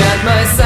got myself.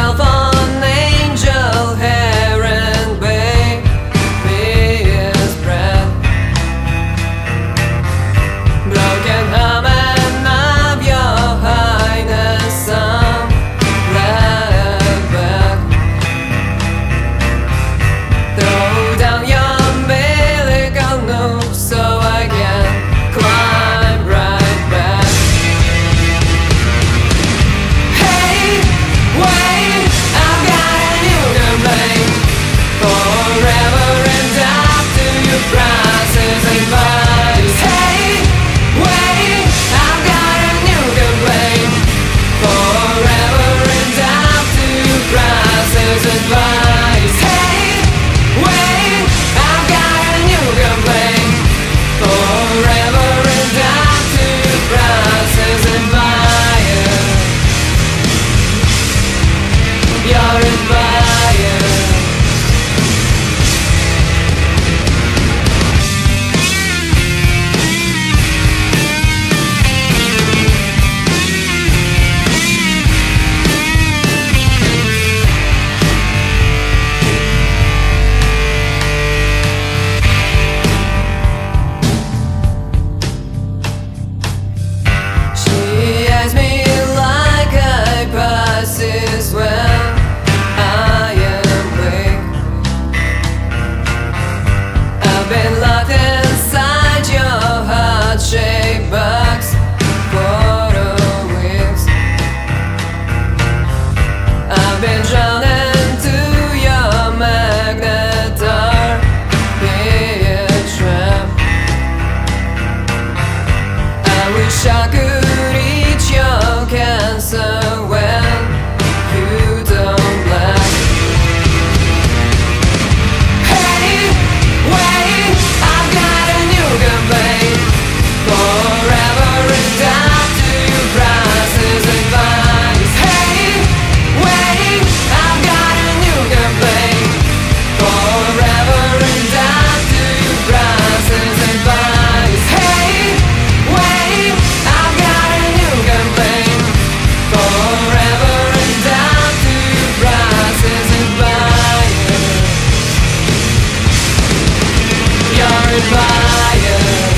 fire.